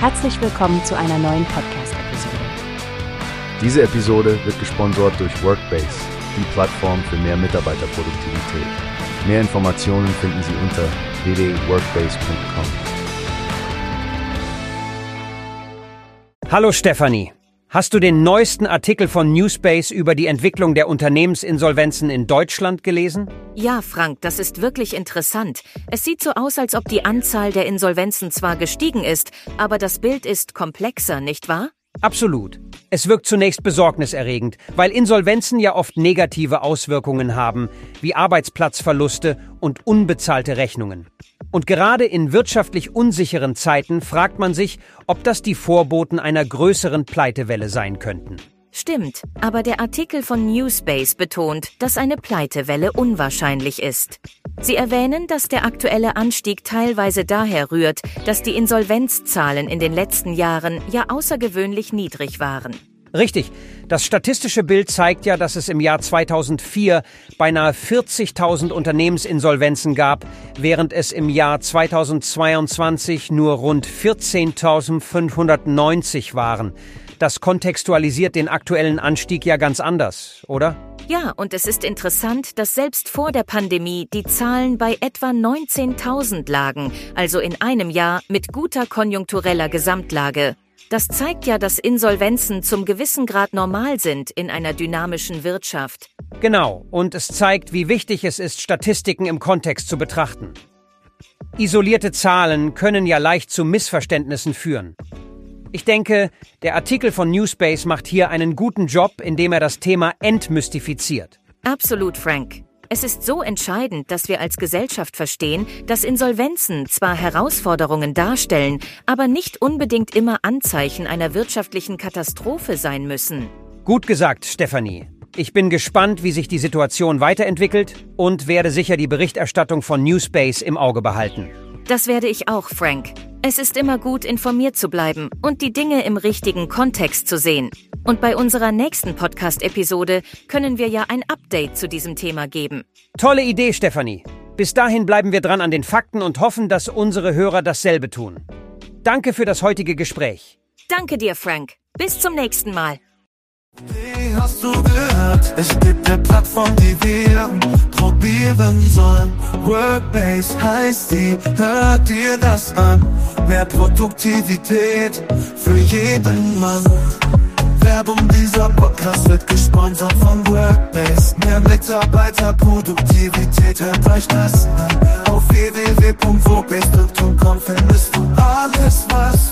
Herzlich willkommen zu einer neuen Podcast-Episode. Diese Episode wird gesponsert durch Workbase, die Plattform für mehr Mitarbeiterproduktivität. Mehr Informationen finden Sie unter www.workbase.com. Hallo Stefanie. Hast du den neuesten Artikel von Newspace über die Entwicklung der Unternehmensinsolvenzen in Deutschland gelesen? Ja, Frank, das ist wirklich interessant. Es sieht so aus, als ob die Anzahl der Insolvenzen zwar gestiegen ist, aber das Bild ist komplexer, nicht wahr? Absolut. Es wirkt zunächst besorgniserregend, weil Insolvenzen ja oft negative Auswirkungen haben, wie Arbeitsplatzverluste und unbezahlte Rechnungen. Und gerade in wirtschaftlich unsicheren Zeiten fragt man sich, ob das die Vorboten einer größeren Pleitewelle sein könnten. Stimmt, aber der Artikel von Newspace betont, dass eine Pleitewelle unwahrscheinlich ist. Sie erwähnen, dass der aktuelle Anstieg teilweise daher rührt, dass die Insolvenzzahlen in den letzten Jahren ja außergewöhnlich niedrig waren. Richtig. Das statistische Bild zeigt ja, dass es im Jahr 2004 beinahe 40.000 Unternehmensinsolvenzen gab, während es im Jahr 2022 nur rund 14.590 waren. Das kontextualisiert den aktuellen Anstieg ja ganz anders, oder? Ja, und es ist interessant, dass selbst vor der Pandemie die Zahlen bei etwa 19.000 lagen, also in einem Jahr mit guter konjunktureller Gesamtlage. Das zeigt ja, dass Insolvenzen zum gewissen Grad normal sind in einer dynamischen Wirtschaft. Genau, und es zeigt, wie wichtig es ist, Statistiken im Kontext zu betrachten. Isolierte Zahlen können ja leicht zu Missverständnissen führen. Ich denke, der Artikel von Newspace macht hier einen guten Job, indem er das Thema entmystifiziert. Absolut, Frank. Es ist so entscheidend, dass wir als Gesellschaft verstehen, dass Insolvenzen zwar Herausforderungen darstellen, aber nicht unbedingt immer Anzeichen einer wirtschaftlichen Katastrophe sein müssen. Gut gesagt, Stefanie. Ich bin gespannt, wie sich die Situation weiterentwickelt und werde sicher die Berichterstattung von Newspace im Auge behalten. Das werde ich auch, Frank. Es ist immer gut, informiert zu bleiben und die Dinge im richtigen Kontext zu sehen. Und bei unserer nächsten Podcast-Episode können wir ja ein Update zu diesem Thema geben. Tolle Idee, Stefanie. Bis dahin bleiben wir dran an den Fakten und hoffen, dass unsere Hörer dasselbe tun. Danke für das heutige Gespräch. Danke dir, Frank. Bis zum nächsten Mal. Wie hast du gehört? Es gibt eine Plattform, die wir probieren sollen. Workbase heißt die, hört dir das an. Mehr Produktivität für jeden Mann. Werbung dieser Podcast wird gesponsert von Workbase. Mehr Mitarbeiterproduktivität, hört euch das. Auf www.workbase.com findest du alles, was